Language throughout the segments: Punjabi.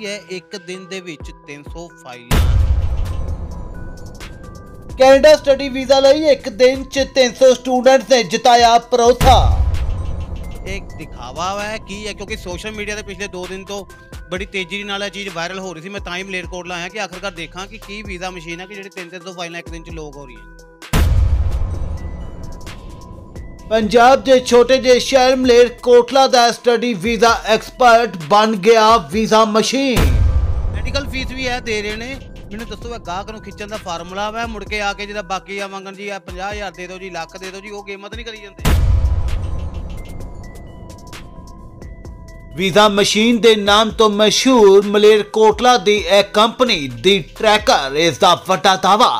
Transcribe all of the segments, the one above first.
ਕੀ ਹੈ ਇੱਕ ਦਿਨ ਦੇ ਵਿੱਚ 300 ਫਾਈਲਾਂ ਕੈਨੇਡਾ ਸਟੱਡੀ ਵੀਜ਼ਾ ਲਈ ਇੱਕ ਦਿਨ 'ਚ 300 ਸਟੂਡੈਂਟਸ ਨੇ ਜਿਤਾਇਆ ਭਰੋਸਾ। ਇੱਕ ਦਿਖਾਵਾ ਹੈ ਕੀ ਹੈ, ਕਿਉਂਕਿ ਸੋਸ਼ਲ ਮੀਡੀਆ ਤੇ ਪਿਛਲੇ 2 ਦਿਨ ਤੋਂ ਬੜੀ ਤੇਜ਼ੀ ਨਾਲ ਇਹ ਚੀਜ਼ ਵਾਇਰਲ ਹੋ ਰਹੀ ਸੀ। ਮੈਂ ਤਾਂ ਹੀ ਮਲੇਰਕੋਟਲਾ ਆਇਆ ਕਿ ਆਖਰਕਾਰ ਦੇਖਾਂ ਕਿ ਕੀ ਵੀਜ਼ਾ ਮਸ਼ੀਨ ਹੈ ਕਿ ਜਿਹੜੀ 300 ਫਾਈਲਾਂ ਇੱਕ ਦਿਨ 'ਚ ਲੋਕ ਹੋ ਰਹੀ ਹੈ। ਪੰਜਾਬ ਦੇ ਛੋਟੇ ਜਿਹੇ ਸ਼ਹਿਰ ਮਲੇਰਕੋਟਲਾ ਦਾ ਸਟੱਡੀ ਵੀਜ਼ਾ ਐਕਸਪਰਟ ਬਣ ਗਿਆ ਵੀਜ਼ਾ ਮਸ਼ੀਨ ਮੈਡੀਕਲ ਫੀਸ ਵੀ ਇਹ ਦੇ ਰਹੇ ਨੇ। ਮੈਨੂੰ ਦੱਸੋ ਇਹ ਗਾਹਕ ਨੂੰ ਖਿੱਚਣ ਦਾ ਫਾਰਮੂਲਾ ਵਾ ਮੁੜ ਕੇ ਆ ਕੇ ਜਿਹਦਾ ਬਾਕੀ ਆ ਮੰਗਣ ਜੀ ਆ 50000 ਦੇ ਦਿਓ ਜੀ ਲੱਖ ਦੇ ਦਿਓ ਜੀ ਉਹ ਗੇਮਾਂ ਤਾਂ ਨਹੀਂ ਕਰੀ ਜਾਂਦੇ। ਵੀਜ਼ਾ ਮਸ਼ੀਨ ਦੇ ਨਾਮ ਤੋਂ ਮਸ਼ਹੂਰ ਮਲੇਰਕੋਟਲਾ ਦੀ ਇਹ ਕੰਪਨੀ ਦੀ ਟਰੈਕਰ ਇਸ ਦਾ ਵੱਡਾ ਦਾਵਾ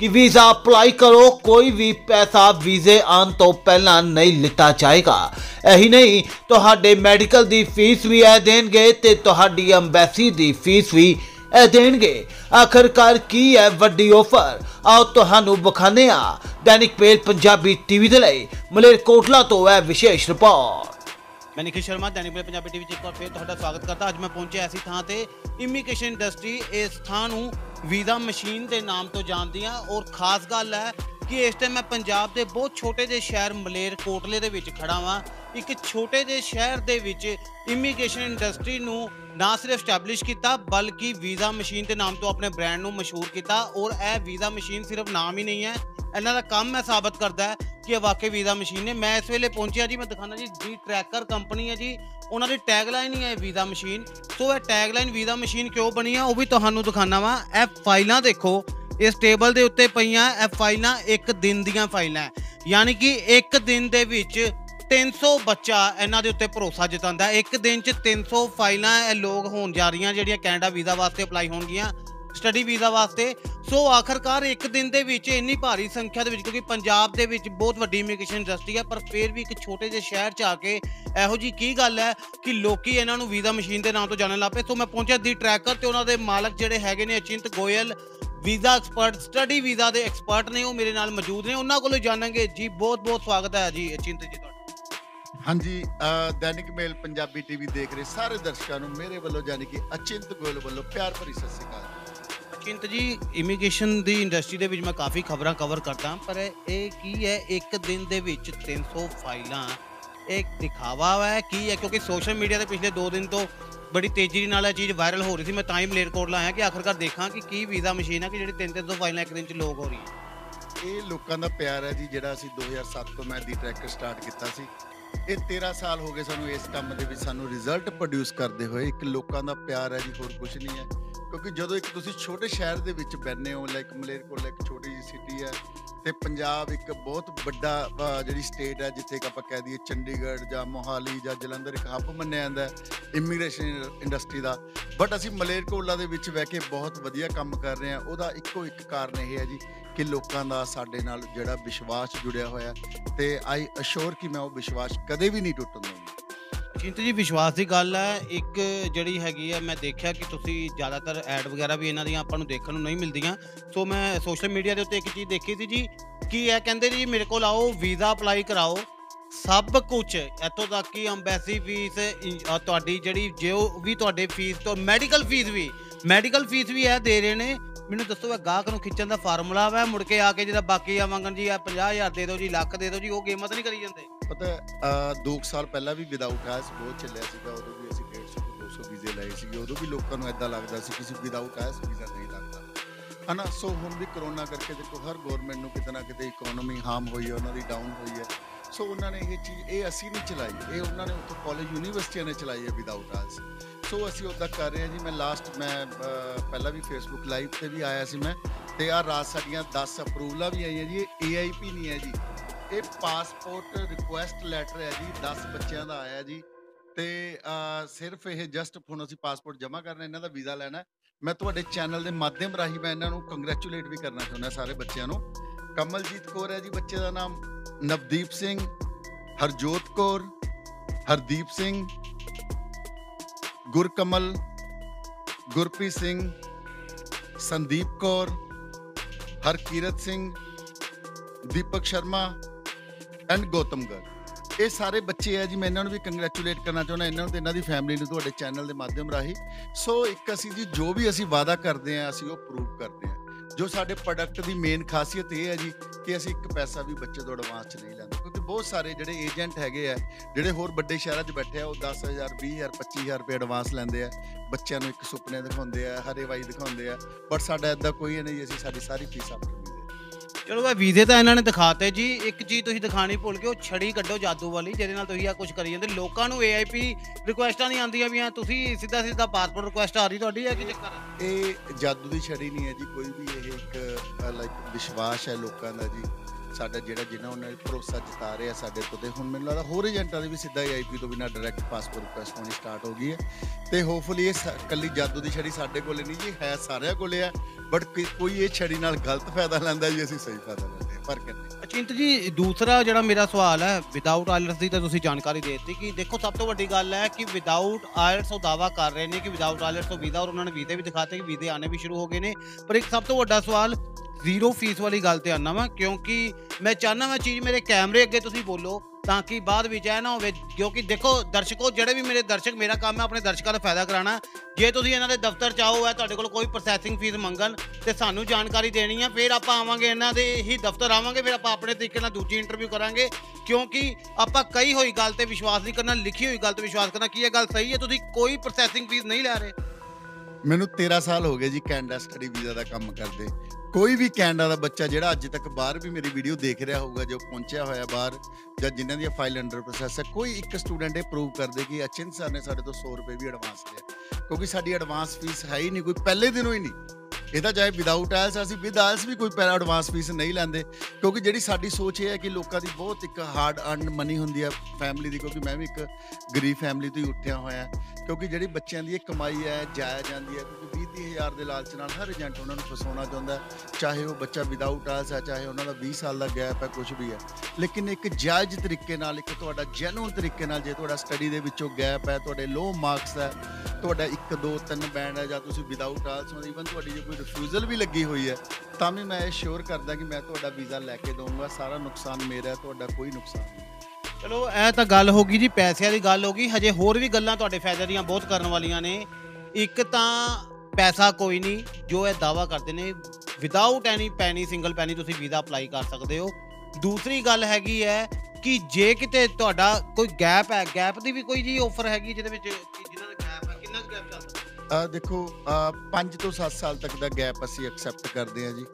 ਕਿ ਵੀਜ਼ਾ ਅਪਲਾਈ ਕਰੋ, ਕੋਈ ਵੀ ਪੈਸਾ ਵੀਜ਼ੇ ਆਉਣ ਤੋਂ ਪਹਿਲਾਂ ਨਹੀਂ ਲਿੱਤਾ ਜਾਏਗਾ। ਇਹੀ ਨਹੀਂ, ਤੁਹਾਡੇ ਮੈਡੀਕਲ ਦੀ ਫੀਸ ਵੀ ਇਹ ਦੇਣਗੇ ਤੇ ਤੁਹਾਡੀ ਐਮਬੈਸੀ ਦੀ ਫੀਸ ਵੀ ਇਹ ਦੇਣਗੇ। ਆਖਰਕਾਰ ਕੀ ਹੈ ਵੱਡੀ ਆਫਰ ਆਓ ਤੁਹਾਨੂੰ ਵਿਖਾਉਂਦੇ ਹਾਂ। ਦੈਨਿਕ ਪੇਲ ਪੰਜਾਬੀ ਟੀਵੀ ਦੇ ਲਈ ਮਲੇਰਕੋਟਲਾ ਤੋਂ ਇਹ ਵਿਸ਼ੇਸ਼ ਰਿਪੋਰਟ। ਮੈਂ ਨਿਖਿਲ ਸ਼ਰਮਾ ਦੈਨਿਕ ਪਲੇ ਪੰਜਾਬੀ ਟੀਵੀ 'ਚ ਇੱਕ ਵਾਰ ਫੇਰ ਤੁਹਾਡਾ ਸਵਾਗਤ ਕਰਦਾ। ਅੱਜ ਮੈਂ ਪਹੁੰਚਿਆ ਐਸੀ ਥਾਂ ਤੇ, ਇਮੀਗ੍ਰੇਸ਼ਨ ਇੰਡਸਟਰੀ, ਇਸ ਥਾਂ ਨੂੰ ਵੀਜ਼ਾ ਮਸ਼ੀਨ ਦੇ ਨਾਮ ਤੋਂ ਜਾਣਦੀ ਆ ਔਰ ਖਾਸ ਗੱਲ ਹੈ ਕਿ ਇਸ ਟਾਈਮ ਮੈਂ ਪੰਜਾਬ ਦੇ ਬਹੁਤ ਛੋਟੇ ਜਿਹੇ ਸ਼ਹਿਰ ਮਲੇਰਕੋਟਲੇ ਦੇ ਵਿੱਚ ਖੜਾ ਵਾਂ। ਇੱਕ ਛੋਟੇ ਜਿਹੇ ਸ਼ਹਿਰ ਦੇ ਵਿੱਚ ਇਮੀਗ੍ਰੇਸ਼ਨ ਇੰਡਸਟਰੀ ਨੂੰ ਨਾ ਸਿਰਫ ਸਟੈਬਲਿਸ਼ ਕੀਤਾ, ਬਲਕਿ ਵੀਜ਼ਾ ਮਸ਼ੀਨ ਦੇ ਨਾਮ ਤੋਂ ਆਪਣੇ ਬ੍ਰਾਂਡ ਨੂੰ ਮਸ਼ਹੂਰ ਕੀਤਾ। ਔਰ ਇਹ ਵੀਜ਼ਾ ਮਸ਼ੀਨ ਸਿਰਫ ਨਾਮ ਹੀ ਨਹੀਂ ਹੈ, ਇਹਨਾਂ ਦਾ ਕੰਮ ਹੈ ਸਾਬਤ ਕਰਦਾ। ਹੈ ਕਿ ਇਹ ਵਾਕਈ ਵੀਜ਼ਾ ਮਸ਼ੀਨ ਨੇ। ਮੈਂ ਇਸ ਵੇਲੇ ਪਹੁੰਚਿਆ ਜੀ, ਮੈਂ ਦਿਖਾਣਾ ਜੀ ਜੀ ਟਰੈਕਰ ਕੰਪਨੀ ਹੈ ਜੀ। ਉਹਨਾਂ ਦੀ ਟੈਗਲਾਈਨ ਹੀ ਹੈ ਵੀਜ਼ਾ ਮਸ਼ੀਨ ਸੋ ਇਹ ਟੈਗਲਾਈਨ ਵੀਜ਼ਾ ਮਸ਼ੀਨ ਕਿਉਂ ਬਣੀ ਆ, ਉਹ ਵੀ ਤੁਹਾਨੂੰ ਦਿਖਾਣਾ ਵਾ। ਇਹ ਫਾਈਲਾਂ ਦੇਖੋ, ਇਸ ਟੇਬਲ ਦੇ ਉੱਤੇ ਪਈਆਂ, ਇਹ ਫਾਈਲਾਂ ਇੱਕ ਦਿਨ ਦੀਆਂ ਫਾਈਲਾਂ ਹੈ ਯਾਨੀ ਕਿ ਇੱਕ ਦਿਨ ਦੇ ਵਿੱਚ 300 ਬੱਚਾ ਇਹਨਾਂ ਦੇ ਉੱਤੇ ਭਰੋਸਾ ਜਤਾਉਂਦਾ। ਹੈ। ਇੱਕ ਦਿਨ 'ਚ 300 ਫਾਈਲਾਂ ਇਹ ਲੋਕ ਹੋਣ ਜਾ ਰਹੀਆਂ, ਜਿਹੜੀਆਂ ਕੈਨੇਡਾ ਵੀਜ਼ਾ ਵਾਸਤੇ ਅਪਲਾਈ ਹੋਣਗੀਆਂ। ਸਟੱਡੀ ਵੀਜ਼ਾ ਵਾਸਤੇ। ਸੋ ਆਖਰਕਾਰ ਇੱਕ ਦਿਨ ਦੇ ਵਿੱਚ ਇੰਨੀ ਭਾਰੀ ਸੰਖਿਆ ਦੇ ਵਿੱਚ ਕਿਉਂਕਿ ਪੰਜਾਬ ਦੇ ਵਿੱਚ ਬਹੁਤ ਵੱਡੀ ਇਮੀਗ੍ਰੇਸ਼ਨ ਇੰਡਸਟਰੀ ਹੈ ਪਰ ਫਿਰ ਵੀ ਇੱਕ ਛੋਟੇ ਜਿਹੇ ਸ਼ਹਿਰ 'ਚ ਆ ਕੇ ਇਹੋ ਜੀ ਕੀ ਗੱਲ ਹੈ ਕਿ ਲੋਕੀ ਇਹਨਾਂ ਨੂੰ ਵੀਜ਼ਾ ਮਸ਼ੀਨ ਦੇ ਨਾਮ ਤੋਂ ਜਾਣਨ ਲੱਗ ਪਏ। ਸੋ ਮੈਂ ਪਹੁੰਚਿਆ ਦੀ ਟਰੈਕਰ ਤੇ ਉਹਨਾਂ ਦੇ ਮਾਲਕ ਜਿਹੜੇ ਹੈਗੇ ਨੇ Achint Goyal visa expert study visa ਦੇ ਐਕਸਪਰਟ ਨੇ ਉਹ ਮੇਰੇ ਨਾਲ ਮੌਜੂਦ ਨੇ। ਉਹਨਾਂ ਕੋਲੋਂ ਜਾਣਾਂਗੇ ਜੀ ਬਹੁਤ ਬਹੁਤ ਸਵਾਗਤ ਹੈ ਜੀ ਅਚਿੰਤ ਜੀ ਤੁਹਾਡਾ। ਹਾਂਜੀ ਅ, ਦੈਨਿਕ ਮੇਲ ਪੰਜਾਬੀ ਟੀਵੀ ਦੇਖ ਰਹੇ ਸਾਰੇ ਦਰਸ਼ਕਾਂ ਨੂੰ ਮੇਰੇ ਵੱਲੋਂ ਜਾਨੀ ਕਿ ਅਚਿੰਤ ਗੋਇਲ ਵੱਲੋਂ ਪਿਆਰ ਭਰੀ ਸਤਿ ਸ਼੍ਰੀ ਅਕਾਲ। ਅਚਿੰਤ ਜੀ ਇਮੀਗ੍ਰੇਸ਼ਨ ਦੀ ਇੰਡਸਟਰੀ ਦੇ ਵਿੱਚ ਮੈਂ ਕਾਫੀ ਖਬਰਾਂ ਕਵਰ ਕਰਦਾ, ਪਰ ਇਹ ਕੀ ਹੈ? ਇੱਕ ਦਿਨ ਦੇ ਵਿੱਚ 300 ਫਾਈਲਾਂ, ਇਹ ਦਿਖਾਵਾ ਹੈ ਕੀ ਹੈ? ਕਿਉਂਕਿ ਸੋਸ਼ਲ ਮੀਡੀਆ ਤੇ ਪਿਛਲੇ 2 ਦਿਨ ਤੋਂ ਬੜੀ ਤੇਜ਼ੀ ਨਾਲ ਇਹ ਚੀਜ਼ ਵਾਇਰਲ ਹੋ ਰਹੀ ਸੀ। ਮੈਂ ਤਾਂ ਹੀ ਮਲੇਰਕੋਟਲਾ ਆਇਆ ਕਿ ਆਖਰਕਾਰ ਦੇਖਾਂ ਕਿ ਕੀ ਵੀਜ਼ਾ ਮਸ਼ੀਨ ਹੈ ਕਿ ਜਿਹੜੀ 300 ਫਾਈਲਾਂ ਇੱਕ ਦਿਨ 'ਚ ਲੋਕ ਹੋ ਰਹੀ ਹੈ। ਇਹ ਲੋਕਾਂ ਦਾ ਪਿਆਰ ਹੈ ਜੀ, ਜਿਹੜਾ ਅਸੀਂ 2007 ਤੋਂ ਮੈਂ ਦੀ ਟਰੈਕਰ ਸਟਾਰਟ ਕੀਤਾ ਸੀ। ਇਹ 13 ਸਾਲ ਹੋ ਗਏ ਸਾਨੂੰ ਇਸ ਕੰਮ ਦੇ ਵਿੱਚ ਸਾਨੂੰ ਰਿਜ਼ਲਟ ਪ੍ਰੋਡਿਊਸ ਕਰਦੇ ਹੋਏ। ਇੱਕ ਲੋਕਾਂ ਦਾ ਪਿਆਰ ਹੈ ਜੀ, ਹੋਰ ਕੁਝ ਨਹੀਂ ਹੈ। ਕਿਉਂਕਿ ਜਦੋਂ ਇੱਕ ਤੁਸੀਂ ਛੋਟੇ ਸ਼ਹਿਰ ਦੇ ਵਿੱਚ ਬੈਠੇ ਹੋ ਲਾਈਕ ਮਲੇਰਕੋਟਲਾ ਇੱਕ ਛੋਟੀ ਜਿਹੀ ਸਿਟੀ ਹੈ ਤੇ ਪੰਜਾਬ ਇੱਕ ਬਹੁਤ ਵੱਡਾ ਅ, ਜਿਹੜੀ ਸਟੇਟ ਹੈ ਜਿੱਥੇ ਕਿ ਆਪਾਂ ਕਹਿ ਦਈਏ ਚੰਡੀਗੜ੍ਹ ਜਾਂ ਮੋਹਾਲੀ ਜਾਂ ਜਲੰਧਰ ਇੱਕ ਹੱਬ ਮੰਨਿਆ ਜਾਂਦਾ ਹੈ ਇਮੀਗ੍ਰੇਸ਼ਨ ਇੰਡਸਟਰੀ ਦਾ। ਬਟ ਅਸੀਂ ਮਲੇਰਕੋਟਲਾ ਦੇ ਵਿੱਚ ਬਹਿ ਕੇ ਬਹੁਤ ਵਧੀਆ ਕੰਮ ਕਰ ਰਹੇ ਹਾਂ। ਉਹਦਾ ਇੱਕੋ ਇੱਕ ਕਾਰਨ ਇਹ ਹੈ ਜੀ ਕਿ ਲੋਕਾਂ ਦਾ ਸਾਡੇ ਨਾਲ ਜਿਹੜਾ ਵਿਸ਼ਵਾਸ ਜੁੜਿਆ ਹੋਇਆ ਹੈ ਤੇ ਆਈ ਅਸ਼ੋਰ ਕਿ ਮੈਂ ਉਹ ਵਿਸ਼ਵਾਸ ਕਦੇ ਵੀ ਨਹੀਂ ਟੁੱਟਣ ਦਊਂਗਾ ਚਿੰਤ ਜੀ, ਵਿਸ਼ਵਾਸ ਦੀ ਗੱਲ ਹੈ, ਇੱਕ ਜਿਹੜੀ ਹੈਗੀ ਹੈ, ਮੈਂ ਦੇਖਿਆ ਕਿ ਤੁਸੀਂ ਜ਼ਿਆਦਾਤਰ ਐਡ ਵਗੈਰਾ ਵੀ ਇਹਨਾਂ ਦੀਆਂ ਆਪਾਂ ਨੂੰ ਦੇਖਣ ਨੂੰ ਨਹੀਂ ਮਿਲਦੀਆਂ। ਸੋ ਮੈਂ ਸੋਸ਼ਲ ਮੀਡੀਆ ਦੇ ਉੱਤੇ ਇੱਕ ਚੀਜ਼ ਦੇਖੀ ਸੀ ਜੀ, ਕਿ ਇਹ ਕਹਿੰਦੇ ਜੀ, ਮੇਰੇ ਕੋਲ ਆਓ, ਵੀਜ਼ਾ ਅਪਲਾਈ ਕਰਾਓ। ਸਭ ਕੁਝ ਇੱਥੋਂ ਤੱਕ ਕਿ ਅੰਬੈਸੀ ਫੀਸ ਤੁਹਾਡੀ ਜਿਹੜੀ, ਜੋ ਵੀ ਤੁਹਾਡੇ ਫੀਸ ਤੋਂ ਮੈਡੀਕਲ ਫੀਸ ਵੀ ਮੈਡੀਕਲ ਫੀਸ ਵੀ ਇਹ ਦੇ ਰਹੇ ਨੇ। ਮੈਨੂੰ ਦੱਸੋ, ਇਹ ਗਾਹਕ ਨੂੰ ਖਿੱਚਣ ਦਾ ਫਾਰਮੂਲਾ ਵਾ, ਮੁੜ ਕੇ ਆ ਕੇ ਜਿਹਦਾ ਬਾਕੀ ਆ ਮੰਗਣ ਜੀ ਆ 50000 ਦੇ ਦਿਓ ਜੀ, ਲੱਖ ਦੇ ਦਿਓ ਜੀ, ਉਹ ਗੇਮਾਂ ਤਾਂ ਨਹੀਂ ਕਰੀ ਜਾਂਦੇ। ਪਤਾ ਹੈ, ਅਹ ਦੋ ਕੁ ਸਾਲ ਪਹਿਲਾਂ ਵੀ ਵਿਦਆਊਟ ਆਇਸ ਬਹੁਤ ਚੱਲਿਆ ਸੀਗਾ ਉਦੋਂ ਵੀ ਅਸੀਂ 150 ਤੋਂ 200 ਵੀਜ਼ੇ ਲਏ ਸੀਗੇ ਉਦੋਂ ਵੀ ਲੋਕਾਂ ਨੂੰ ਐਦਾਂ ਲੱਗਦਾ ਸੀ ਕਿ ਸੀ ਵਿਦਆਊਟ ਆਇਸ ਵੀਜ਼ਾ ਨਹੀਂ ਲੱਗਦਾ। ਹਨਾ ਸੋ ਹੁਣ ਵੀ ਕਰੋਨਾ ਕਰਕੇ ਦੇਖੋ ਹਰ ਗਵਰਨਮੈਂਟ ਨੂੰ ਕਿਤੇ ਨਾ ਕਿਤੇ ਇਕਨੋਮੀ ਹਾਰਮ ਹੋਈ ਹੈ ਉਹਨਾਂ ਦੀ ਡਾਊਨ ਹੋਈ ਹੈ। ਸੋ ਉਹਨਾਂ ਨੇ ਇਹ ਚੀਜ਼ ਇਹ ਅਸੀਂ ਨਹੀਂ ਚਲਾਈ ਇਹ ਉਹਨਾਂ ਨੇ ਉੱਥੋਂ ਕਾਲਜ ਯੂਨੀਵਰਸਿਟੀਆਂ ਨੇ ਚਲਾਈ ਹੈ ਵਿਦਆਊਟ ਆਇਸ ਸੋ ਅਸੀਂ ਉੱਦਾਂ ਕਰ ਰਹੇ ਹਾਂ ਜੀ ਮੈਂ ਲਾਸਟ ਮੈਂ ਅਹ, ਪਹਿਲਾਂ ਵੀ ਫੇਸਬੁੱਕ ਲਾਈਵ ਤੇ ਵੀ ਆਇਆ ਸੀ ਮੈਂ ਤੇ ਆ ਰਾਤ ਸਾਡੀਆਂ 10 ਅਪਰੂਵਲਾਂ ਵੀ ਆਈਆਂ ਜੀ ਇਹ ਏਆਈਪੀ ਨਹੀਂ ਹੈ ਜੀ। ਇਹ ਪਾਸਪੋਰਟ ਰਿਕੁਐਸਟ ਲੈਟਰ ਹੈ ਜੀ 10 ਬੱਚਿਆਂ ਦਾ ਆਇਆ ਜੀ ਤੇ ਅਹ, ਸਿਰਫ ਇਹ ਜਸਟ ਹੁਣ ਅਸੀਂ ਪਾਸਪੋਰਟ ਜਮ੍ਹਾਂ ਕਰਨਾ ਇਹਨਾਂ ਦਾ ਵੀਜ਼ਾ ਲੈਣਾ ਹੈ। ਮੈਂ ਤੁਹਾਡੇ ਚੈਨਲ ਦੇ ਮਾਧਿਅਮ ਰਾਹੀਂ ਮੈਂ ਇਹਨਾਂ ਨੂੰ ਕੰਗ੍ਰੈਚੁਲੇਟ ਵੀ ਕਰਨਾ ਚਾਹੁੰਦਾ ਸਾਰੇ ਬੱਚਿਆਂ ਨੂੰ ਕਮਲਜੀਤ ਕੌਰ ਹੈ ਜੀ ਬੱਚੇ ਦਾ ਨਾਮ ਨਵਦੀਪ ਸਿੰਘ ਹਰਜੋਤ ਕੌਰ ਹਰਦੀਪ ਸਿੰਘ ਗੁਰਕਮਲ ਗੁਰਪ੍ਰੀਤ ਸਿੰਘ ਸੰਦੀਪ ਕੌਰ ਹਰਕੀਰਤ ਸਿੰਘ ਦੀਪਕ ਸ਼ਰਮਾ ਐਂਡ ਗੌਤਮ ਗਰਗ। ਇਹ ਸਾਰੇ ਬੱਚੇ ਆ ਜੀ, ਮੈਂ ਇਹਨਾਂ ਨੂੰ ਵੀ ਕੰਗ੍ਰੈਚੁਲੇਟ ਕਰਨਾ ਚਾਹੁੰਦਾ, ਇਹਨਾਂ ਨੂੰ ਤੇ ਇਹਨਾਂ ਦੀ ਫੈਮਿਲੀ ਨੂੰ ਤੁਹਾਡੇ ਚੈਨਲ ਦੇ ਮਾਧਿਅਮ ਰਾਹੀਂ। ਸੋ ਇੱਕ ਅਸੀਂ ਜੀ, ਜੋ ਵੀ ਅਸੀਂ ਵਾਅਦਾ ਕਰਦੇ ਆ, ਅਸੀਂ ਉਹ ਪ੍ਰੂਵ ਕਰਦੇ ਆ। ਜੋ ਸਾਡੇ ਪ੍ਰੋਡਕਟ ਦੀ ਮੇਨ ਖਾਸੀਅਤ ਇਹ ਹੈ ਜੀ, ਕਿ ਅਸੀਂ ਇੱਕ ਪੈਸਾ ਵੀ ਬੱਚੇ ਤੋਂ ਐਡਵਾਂਸ ਚ ਨਹੀਂ ਲੈਂਦੇ। ਕਿਉਂਕਿ ਬਹੁਤ ਸਾਰੇ ਜਿਹੜੇ ਏਜੰਟ ਹੈਗੇ ਆ, ਜਿਹੜੇ ਹੋਰ ਵੱਡੇ ਸ਼ਹਿਰਾਂ 'ਚ ਬੈਠੇ ਆ, ਉਹ 10000 20000 25000 ਰੁਪਏ ਐਡਵਾਂਸ ਲੈਂਦੇ ਆ। ਬੱਚਿਆਂ ਨੂੰ ਇੱਕ ਸੁਪਨੇ ਦਿਖਾਉਂਦੇ ਆ ਹਰੇਵਾਈ ਦਿਖਾਉਂਦੇ ਆ। ਬਟ ਸਾਡਾ ਇਦਾਂ ਕੋਈ ਨਹੀਂ ਅਸੀਂ ਸਾਡੀ ਸਾਰੀ ਫੀਸ ਆਪਣੀ ਦੇ ਚਲੋ ਇਹ ਵੀਜ਼ੇ ਤਾਂ ਇਹਨਾਂ ਨੇ ਦਿਖਾਤੇ ਜੀ। ਇੱਕ ਚੀਜ਼ ਤੁਸੀਂ ਦਿਖਾਣੀ ਭੁੱਲ ਗਏ, ਉਹ ਛੜੀ ਕੱਢੋ ਜਾਦੂ ਵਾਲੀ, ਜਿਹਦੇ ਨਾਲ ਤੁਸੀਂ ਆ ਕੁਝ ਕਰੀ ਜਾਂਦੇ। ਲੋਕਾਂ ਨੂੰ ਏਆਈਪੀ ਰਿਕੁਐਸਟਾਂ ਨਹੀਂ ਆਉਂਦੀਆਂ ਵੀ ਤੁਸੀਂ ਸਿੱਧਾ ਸਿੱਧਾ ਪਾਸਪੋਰਟ ਰਿਕੁਐਸਟ ਆ ਰਹੀ ਤੁਹਾਡੀ ਹੈ ਕੀ ਚੱਕਰ ਹੈ ਇਹ ਜਾਦੂ ਦੀ ਛੜੀ ਨਹੀਂ ਹੈ ਜੀ, ਕੋਈ ਵੀ ਇਹ ਇੱਕ ਲਾਈਕ ਵਿਸ਼ਵਾਸ ਹੈ ਲੋਕਾਂ ਦਾ ਜੀ। ਸਾਡਾ ਜਿਹੜਾ ਜਿਨ੍ਹਾਂ ਉਹਨਾਂ ਨੇ ਭਰੋਸਾ ਜਤਾ ਰਿਹਾ ਸਾਡੇ ਤੋਂ ਤੇ ਹੁਣ ਮੈਨੂੰ ਲੱਗਦਾ ਹੋਰ ਏਜੰਟਾਂ ਦੀ ਵੀ ਸਿੱਧਾ ਆਈਪੀ ਤੋਂ ਬਿਨਾ ਡਾਇਰੈਕਟ ਪਾਸਪੋਰਟ ਰਿਕੁਐਸਟ ਹੋਣੀ ਸਟਾਰਟ ਹੋ ਗਈ ਹੈ। ਤੇ ਹੋਪਫੁਲੀ ਇਹ ਸ- ਕੱਲੀ ਜਾਦੂ ਦੀ ਛੜੀ ਸਾਡੇ ਕੋਲੇ ਨਹੀਂ ਜੀ, ਹੈ ਸਾਰਿਆਂ ਕੋਲੇ ਹੈ ਬਟ ਕੋਈ ਇਹ ਛੜੀ ਨਾਲ ਗਲਤ ਫਾਇਦਾ ਲੈਂਦਾ ਜੀ, ਅਸੀਂ ਸਹੀ ਫਾਇਦਾ ਲੈਂਦੇ ਹਾਂ ਫ਼ਰਕ ਨਹੀਂ ਅਚਿੰਤ ਜੀ, ਦੂਸਰਾ ਜਿਹੜਾ ਮੇਰਾ ਸਵਾਲ ਹੈ ਵਿਦਆਊਟ ਆਇਲਟਸ ਦੀ ਤਾਂ ਤੁਸੀਂ ਜਾਣਕਾਰੀ ਦੇ ਦਿੱਤੀ ਕਿ ਦੇਖੋ ਸਭ ਤੋਂ ਵੱਡੀ ਗੱਲ ਹੈ ਕਿ ਵਿਦਆਊਟ ਆਇਲਟਸ ਉਹ ਦਾਵਾ ਕਰ ਰਹੇ ਨੇ ਕਿ ਵਿਦਆਊਟ ਆਇਲਟਸ ਤੋਂ ਵੀਜ਼ਾ ਔਰ ਉਹਨਾਂ ਨੇ ਵੀਜ਼ੇ ਵੀ ਦਿਖਾਤੇ ਕਿ ਵੀਜ਼ੇ ਆਣੇ ਵੀ ਸ਼ੁਰੂ ਹੋ ਗਏ ਨੇ। ਪਰ ਇੱਕ ਸਭ ਤੋਂ ਵੱਡਾ ਸਵਾਲ ਜ਼ੀਰੋ ਫੀਸ ਵਾਲੀ ਗੱਲ ਤੇ ਆਨਾ ਵਾ, ਕਿਉਂਕਿ ਮੈਂ ਚਾਹਨਾ ਮੈਂ ਚੀਜ਼ ਮੇਰੇ ਕੈਮਰੇ ਅੱਗੇ ਤੁਸੀਂ ਬੋਲੋ, ਤਾਂ ਕਿ ਬਾਅਦ ਵਿੱਚ ਇਹ ਨਾ ਹੋਵੇ, ਕਿਉਂਕਿ ਦੇਖੋ, ਦਰਸ਼ਕੋ, ਜਿਹੜੇ ਵੀ ਮੇਰੇ ਦਰਸ਼ਕ, ਮੇਰਾ ਕੰਮ ਹੈ ਆਪਣੇ ਦਰਸ਼ਕਾਂ ਦਾ ਫਾਇਦਾ ਕਰਾਉਣਾ। ਜੇ ਤੁਸੀਂ ਇਹਨਾਂ ਦੇ ਦਫ਼ਤਰ ਚਾਹੋ ਹੈ ਤੁਹਾਡੇ ਕੋਲ ਕੋਈ ਪ੍ਰੋਸੈਸਿੰਗ ਫੀਸ ਮੰਗਣ ਤੇ ਸਾਨੂੰ ਜਾਣਕਾਰੀ ਦੇਣੀ ਆ, ਫਿਰ ਆਪਾਂ ਆਵਾਂਗੇ ਇਹਨਾਂ ਦੇ ਹੀ ਦਫ਼ਤਰ ਆਵਾਂਗੇ, ਫਿਰ ਆਪਾਂ ਆਪਣੇ ਤਰੀਕੇ ਨਾਲ ਦੂਜੀ ਇੰਟਰਵਿਊ ਕਰਾਂਗੇ। ਕਿਉਂਕਿ ਆਪਾਂ ਕਈ ਹੋਈ ਗੱਲ ਤੇ ਵਿਸ਼ਵਾਸ ਨਹੀਂ ਕਰਨਾ, ਲਿਖੀ ਹੋਈ ਗੱਲ ਤੇ ਵਿਸ਼ਵਾਸ ਕਰਨਾ, ਕੀ ਇਹ ਗੱਲ ਸਹੀ ਹੈ? ਤੁਸੀਂ ਕੋਈ ਪ੍ਰੋਸੈਸਿੰਗ ਫੀਸ ਨਹੀਂ ਲੈ ਰਹੇ। ਮੈਨੂੰ 13 ਸਾਲ ਹੋ ਗਏ ਜੀ ਕੈਨੇਡਾ ਸਟੱਡੀ ਵੀਜ਼ਾ ਦਾ ਕੰਮ ਕਰਦੇ। ਕੋਈ ਵੀ ਕੈਨੇਡਾ ਦਾ ਬੱਚਾ ਜਿਹੜਾ ਅੱਜ ਤੱਕ ਬਾਹਰ ਵੀ ਮੇਰੀ ਵੀਡੀਓ ਦੇਖ ਰਿਹਾ ਹੋਊਗਾ, ਜੋ ਪਹੁੰਚਿਆ ਹੋਇਆ ਬਾਹਰ, ਜਾਂ ਜਿਨ੍ਹਾਂ ਦੀ ਫਾਈਲ ਅੰਡਰ ਪ੍ਰੋਸੈਸ ਹੈ, ਕੋਈ ਇੱਕ ਸਟੂਡੈਂਟ ਇਹ ਪ੍ਰੂਵ ਕਰਦੇ ਕਿ ਅਚਿੰਤ ਸਰ ਨੇ ਸਾਡੇ ਤੋਂ 100 ਰੁਪਏ ਵੀ ਐਡਵਾਂਸ ਲਿਆ। ਕਿਉਂਕਿ ਸਾਡੀ ਐਡਵਾਂਸ ਫੀਸ ਹੈ ਹੀ ਨਹੀਂ, ਕੋਈ ਪਹਿਲੇ ਦਿਨੋਂ ਹੀ ਨਹੀਂ। ਇਹ ਤਾਂ ਚਾਹੇ ਵਿਦਆਊਟ ਆਇਲਸ ਅਸੀਂ ਵਿਦ ਆਇਲਸ ਵੀ ਕੋਈ ਪਹਿਲਾ ਐਡਵਾਂਸ ਫੀਸ ਨਹੀਂ ਲੈਂਦੇ। ਕਿਉਂਕਿ ਜਿਹੜੀ ਸਾਡੀ ਸੋਚ ਇਹ ਹੈ ਕਿ ਲੋਕਾਂ ਦੀ ਬਹੁਤ ਇੱਕ ਹਾਰਡ ਅਰਨ ਮਨੀ ਹੁੰਦੀ ਹੈ ਫੈਮਿਲੀ ਦੀ, ਕਿਉਂਕਿ ਮੈਂ ਵੀ ਇੱਕ ਗਰੀਬ ਫੈਮਿਲੀ ਤੋਂ ਹੀ ਉੱਠਿਆ ਹੋਇਆ। ਕਿਉਂਕਿ ਜਿਹੜੀ ਬੱਚਿਆਂ ਦੀ ਇਹ ਕਮਾਈ ਹੈ, ਜਾਇਆ ਜਾਂਦੀ ਹੈ, ਕਿਉਂਕਿ 20 ਹਜ਼ਾਰ ਦੇ ਲਾਲਚ ਨਾਲ ਹਰ ਏਜੰਟ ਉਹਨਾਂ ਨੂੰ ਫਸਾਉਣਾ ਚਾਹੁੰਦਾ ਹੈ। ਚਾਹੇ ਉਹ ਬੱਚਾ ਵਿਦਆਊਟ ਆਇਲਸ ਹੈ, ਚਾਹੇ ਉਹਨਾਂ ਦਾ 20 ਸਾਲ ਦਾ ਗੈਪ ਹੈ ਕੁਝ ਵੀ ਹੈ। ਲੇਕਿਨ ਇੱਕ ਜਾਇਜ਼ ਤਰੀਕੇ ਨਾਲ, ਇੱਕ ਤੁਹਾਡਾ ਜੈਨੂਇਨ ਤਰੀਕੇ ਨਾਲ ਜੇ ਤੁਹਾਡਾ ਸਟੱਡੀ ਦੇ ਵਿੱਚੋਂ ਗੈਪ ਹੈ, ਤੁਹਾਡੇ ਲੋ ਮਾਰਕਸ ਹੈ, ਤੁਹਾਡਾ 1 2 3 ਬੈਂਡ ਹੈ ਜਾਂ ਤੁਸੀਂ ਵਿਦਆਊਟ ਆਇਲਸ ਹੋ ਇਵਨ ਤੁਹਾਡੀ ਜੇ ਕੋਈ ਰਿਫਿਊਜ਼ਲ ਵੀ ਲੱਗੀ ਹੋਈ ਹੈ, ਤਾਂ ਵੀ ਮੈਂ ਇਹ ਸ਼ੋਰ ਕਰਦਾ ਕਿ ਮੈਂ ਤੁਹਾਡਾ ਵੀਜ਼ਾ ਲੈ ਕੇ ਦਊਂਗਾ। ਸਾਰਾ ਨੁਕਸਾਨ ਮੇਰਾ ਹੈ, ਤੁਹਾਡਾ ਕੋਈ ਨੁਕਸਾਨ ਨਹੀਂ। ਚਲੋ, ਇਹ ਤਾਂ ਗੱਲ ਹੋ ਗਈ ਜੀ, ਪੈਸਿਆਂ ਦੀ ਗੱਲ ਹੋ ਗਈ। ਹਜੇ ਹੋਰ ਵੀ ਗੱਲਾਂ ਤੁਹਾਡੇ ਫਾਇਦੇ ਦੀਆਂ ਬਹੁਤ ਕਰਨ ਵਾਲੀਆਂ ਨੇ। ਇੱਕ ਤਾਂ ਪੈਸਾ ਕੋਈ ਨਹੀਂ, ਜੋ ਇਹ ਦਾਵਾ ਕਰਦੇ ਨੇ without any penny single penny ਤੁਸੀਂ ਵੀਜ਼ਾ ਅਪਲਾਈ ਕਰ ਸਕਦੇ ਹੋ। ਦੂਸਰੀ ਗੱਲ ਹੈਗੀ ਹੈ ਕਿ ਜੇ ਕਿਤੇ ਤੁਹਾਡਾ ਕੋਈ ਗੈਪ ਹੈ ਗੈਪ ਦੀ ਵੀ ਕੋਈ ਜੀ ਆਫਰ ਹੈਗੀ ਜਿਹਦੇ ਵਿੱਚ ਕਿ ਜਿਨ੍ਹਾਂ ਦਾ ਗੈਪ ਹੈ, ਕਿੰਨਾ ਗੈਪ ਚੱਲ ਸਕਦਾ? ਆ ਦੇਖੋ 5 ਤੋਂ 7 ਸਾਲ ਤੱਕ ਦਾ ਗੈਪ ਅਸੀਂ ਐਕਸੈਪਟ ਕਰਦੇ ਹਾਂ ਜੀ।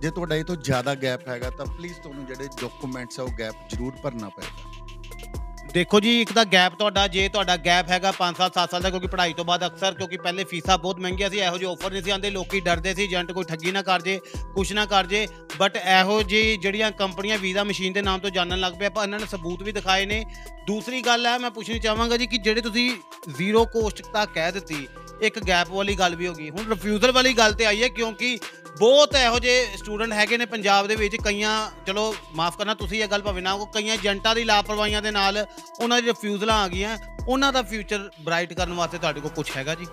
ਜੇ ਤੁਹਾਡਾ ਇਹ ਤੋਂ ਜ਼ਿਆਦਾ ਗੈਪ ਹੈਗਾ ਤਾਂ ਪਲੀਜ਼ ਤੁਹਾਨੂੰ ਜਿਹੜੇ ਡਾਕੂਮੈਂਟਸ ਆ ਉਹ ਗੈਪ ਜ਼ਰੂਰ ਭਰਨਾ ਪਏਗਾ। ਦੇਖੋ ਜੀ, ਇੱਕ ਤਾਂ ਗੈਪ ਤੁਹਾਡਾ, ਜੇ ਤੁਹਾਡਾ ਗੈਪ ਹੈਗਾ 5 ਸਾਲ 7 ਸਾਲ ਦਾ, ਕਿਉਂਕਿ ਪੜ੍ਹਾਈ ਤੋਂ ਬਾਅਦ ਅਕਸਰ, ਕਿਉਂਕਿ ਪਹਿਲੇ ਫੀਸਾਂ ਬਹੁਤ ਮਹਿੰਗੀਆਂ ਸੀ, ਇਹੋ ਜਿਹੇ ਆਫਰ ਨਹੀਂ ਸੀ ਆਉਂਦੇ, ਲੋਕੀ ਡਰਦੇ ਸੀ ਏਜੰਟ ਕੋਈ ਠੱਗੀ ਨਾ ਕਰ ਜੇ, ਕੁਛ ਨਾ ਕਰ ਜੇ ਬਟ ਇਹੋ ਜਿਹੀ ਜਿਹੜੀਆਂ ਕੰਪਨੀਆਂ ਵੀਜ਼ਾ ਮਸ਼ੀਨ ਦੇ ਨਾਮ ਤੋਂ ਜਾਣਨ ਲੱਗ ਪਏ, ਆਪਾਂ ਇਹਨਾਂ ਨੇ ਸਬੂਤ ਵੀ ਦਿਖਾਏ ਨੇ। ਦੂਸਰੀ ਗੱਲ ਹੈ, ਮੈਂ ਪੁੱਛਣੀ ਚਾਹਾਂਗਾ ਜੀ ਕਿ ਜਿਹੜੇ ਤੁਸੀਂ ਜ਼ੀਰੋ ਕੋਸਟ ਤਾਂ ਕਹਿ ਦਿੱਤੀ, ਇੱਕ ਗੈਪ ਵਾਲੀ ਗੱਲ ਵੀ ਹੋ ਗਈ, ਹੁਣ ਰਿਫਿਊਜ਼ਲ ਵਾਲੀ ਗੱਲ ਤੇ ਆਈ ਹੈ ਕਿਉਂਕਿ ਬਹੁਤ ਇਹੋ ਜਿਹੇ ਸਟੂਡੈਂਟ ਹੈਗੇ ਨੇ ਪੰਜਾਬ ਦੇ ਵਿੱਚ, ਕਈਆਂ, ਚਲੋ ਮਾਫ ਕਰਨਾ, ਤੁਸੀਂ ਇਹ ਗੱਲ ਭਾਵੇਂ ਨਾ ਕੋ ਕਈਆਂ ਏਜੰਟਾਂ ਦੀ ਲਾਪਰਵਾਹੀਆਂ ਦੇ ਨਾਲ ਉਹਨਾਂ ਦੀ ਰਿਫਿਊਜ਼ਲਾਂ ਆ ਗਈਆਂ, ਉਹਨਾਂ ਦਾ ਫਿਊਚਰ ਬ੍ਰਾਈਟ ਕਰਨ ਵਾਸਤੇ ਤੁਹਾਡੇ ਕੋਲ ਕੁਝ ਹੈਗਾ ਜੀ?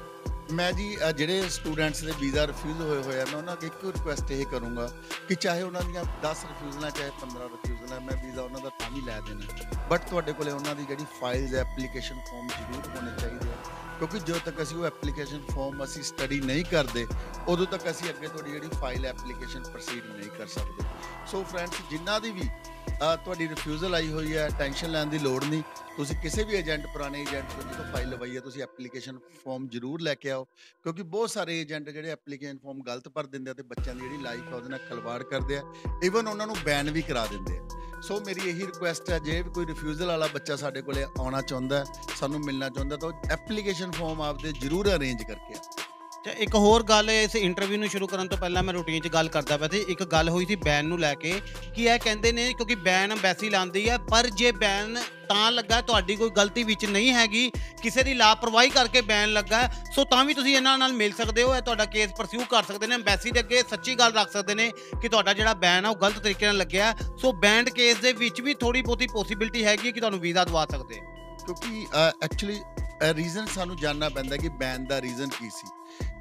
ਮੈਂ ਜੀ ਅ, ਜਿਹੜੇ ਸਟੂਡੈਂਟਸ ਦੇ ਵੀਜ਼ਾ ਰਿਫਿਊਜ਼ ਹੋਏ ਹੋਏ ਆ ਮੈਂ ਉਹਨਾਂ ਅੱਗੇ ਇੱਕੋ ਰਿਕੁਐਸਟ ਇਹ ਕਰੂੰਗਾ ਕਿ ਚਾਹੇ ਉਹਨਾਂ ਦੀਆਂ 10 ਰਿਫਿਊਜ਼ਲਾਂ ਚਾਹੇ 15 ਰਿਫਿਊਜ਼ਲਾਂ ਮੈਂ ਵੀਜ਼ਾ ਉਹਨਾਂ ਦਾ ਤਾਂ ਵੀ ਲੈ ਦੇਣਾ। ਬਟ ਤੁਹਾਡੇ ਕੋਲੇ ਉਹਨਾਂ ਦੀ ਜਿਹੜੀ ਫਾਈਲਸ ਹੈ ਐਪਲੀਕੇਸ਼ਨ ਫਾਰਮ ਜ਼ਰੂਰ ਹੋਣੇ ਚਾਹੀਦੇ ਆ। ਕਿਉਂਕਿ ਜਦੋਂ ਤੱਕ ਅਸੀਂ ਉਹ ਐਪਲੀਕੇਸ਼ਨ ਫਾਰਮ ਅਸੀਂ ਸਟੱਡੀ ਨਹੀਂ ਕਰਦੇ ਉਦੋਂ ਤੱਕ ਅਸੀਂ ਅੱਗੇ ਤੁਹਾਡੀ ਜਿਹੜੀ ਫਾਈਲ ਐਪਲੀਕੇਸ਼ਨ ਪ੍ਰੋਸੀਡ ਨਹੀਂ ਕਰ ਸਕਦੇ। ਸੋ ਫਰੈਂਡਸ ਜਿਨ੍ਹਾਂ ਦੀ ਵੀ ਅ, ਤੁਹਾਡੀ ਰਿਫਿਊਜ਼ਲ ਆਈ ਹੋਈ ਹੈ ਟੈਨਸ਼ਨ ਲੈਣ ਦੀ ਲੋੜ ਨਹੀਂ। ਤੁਸੀਂ ਕਿਸੇ ਵੀ ਏਜੰਟ ਪੁਰਾਣੇ ਏਜੰਟ ਤੋਂ ਜਦੋਂ ਫਾਈਲ ਲਵਾਈ ਹੈ ਤੁਸੀਂ ਐਪਲੀਕੇਸ਼ਨ ਫਾਰਮ ਜ਼ਰੂਰ ਲੈ ਕੇ ਆਓ। ਕਿਉਂਕਿ ਬਹੁਤ ਸਾਰੇ ਏਜੰਟ ਜਿਹੜੇ ਐਪਲੀਕੇਸ਼ਨ ਫਾਰਮ ਗਲਤ ਭਰ ਦਿੰਦੇ ਆ ਤੇ ਬੱਚਿਆਂ ਦੀ ਜਿਹੜੀ ਲਾਈਫ ਆ ਉਹਦੇ ਨਾਲ ਖਲਵਾੜ ਕਰਦੇ ਆ। ਇਵਨ ਉਹਨਾਂ ਨੂੰ ਬੈਨ ਵੀ ਕਰਾ ਦਿੰਦੇ ਆ। ਸੋ ਮੇਰੀ ਇਹੀ ਰਿਕੁਐਸਟ ਹੈ ਜੇ ਵੀ ਕੋਈ ਰਿਫਿਊਜ਼ਲ ਵਾਲਾ ਬੱਚਾ ਸਾਡੇ ਕੋਲੇ ਆਉਣਾ ਚਾਹੁੰਦਾ ਹੈ, ਸਾਨੂੰ ਮਿਲਣਾ ਚਾਹੁੰਦਾ ਤਾਂ ਐਪਲੀਕੇਸ਼ਨ ਫਾਰਮ ਆਪਦੇ ਜ਼ਰੂਰ ਅਰੇਂਜ ਕਰਕੇ ਆਓ। ਤੇ ਇੱਕ ਹੋਰ ਗੱਲ ਇਸ ਇੰਟਰਵਿਊ ਨੂੰ ਸ਼ੁਰੂ ਕਰਨ ਤੋਂ ਪਹਿਲਾਂ ਮੈਂ ਰੂਟੀਨ 'ਚ ਗੱਲ ਕਰਦਾ ਪਿਆ ਸੀ ਇੱਕ ਗੱਲ ਹੋਈ ਸੀ ਬੈਨ ਨੂੰ ਲੈ ਕੇ ਕਿ ਇਹ ਕਹਿੰਦੇ ਨੇ ਕਿਉਂਕਿ ਬੈਨ ਐਮਬੈਸੀ ਲਾਉਂਦੀ ਹੈ ਪਰ ਜੇ ਬੈਨ ਤਾਂ ਲੱਗਾ ਤੁਹਾਡੀ ਕੋਈ ਗਲਤੀ ਵਿੱਚ ਨਹੀਂ ਹੈਗੀ ਕਿਸੇ ਦੀ ਲਾਪਰਵਾਹੀ ਕਰਕੇ ਬੈਨ ਲੱਗਾ ਹੈ, ਸੋ ਤਾਂ ਵੀ ਤੁਸੀਂ ਇਹਨਾਂ ਨਾਲ ਮਿਲ ਸਕਦੇ ਹੋ ਇਹ ਤੁਹਾਡਾ ਕੇਸ ਪਰਸਿਊ ਕਰ ਸਕਦੇ ਨੇ ਐਮਬੈਸੀ ਦੇ ਅੱਗੇ ਸੱਚੀ ਗੱਲ ਰੱਖ ਸਕਦੇ ਨੇ ਕਿ ਤੁਹਾਡਾ ਜਿਹੜਾ ਬੈਨ ਆ ਉਹ ਗਲਤ ਤਰੀਕੇ ਨਾਲ ਲੱਗਿਆ ਹੈ। ਸੋ ਬੈਂਡ ਕੇਸ ਦੇ ਵਿੱਚ ਵੀ ਥੋੜੀ ਬਹੁਤੀ ਪੋਸੀਬਿਲਿਟੀ ਹੈਗੀ ਹੈ ਕਿ ਤੁਹਾਨੂੰ ਵੀਜ਼ਾ ਦਵਾ ਸਕਦੇ ਹੈ। ਕਿਉਂਕਿ ਐਕਚੁਅਲੀ ਰੀਜ਼ਨ ਸਾਨੂੰ ਜਾਨਣਾ ਪੈਂਦਾ ਕਿ ਬੈਨ ਦਾ ਰੀਜ਼ਨ ਕੀ ਸੀ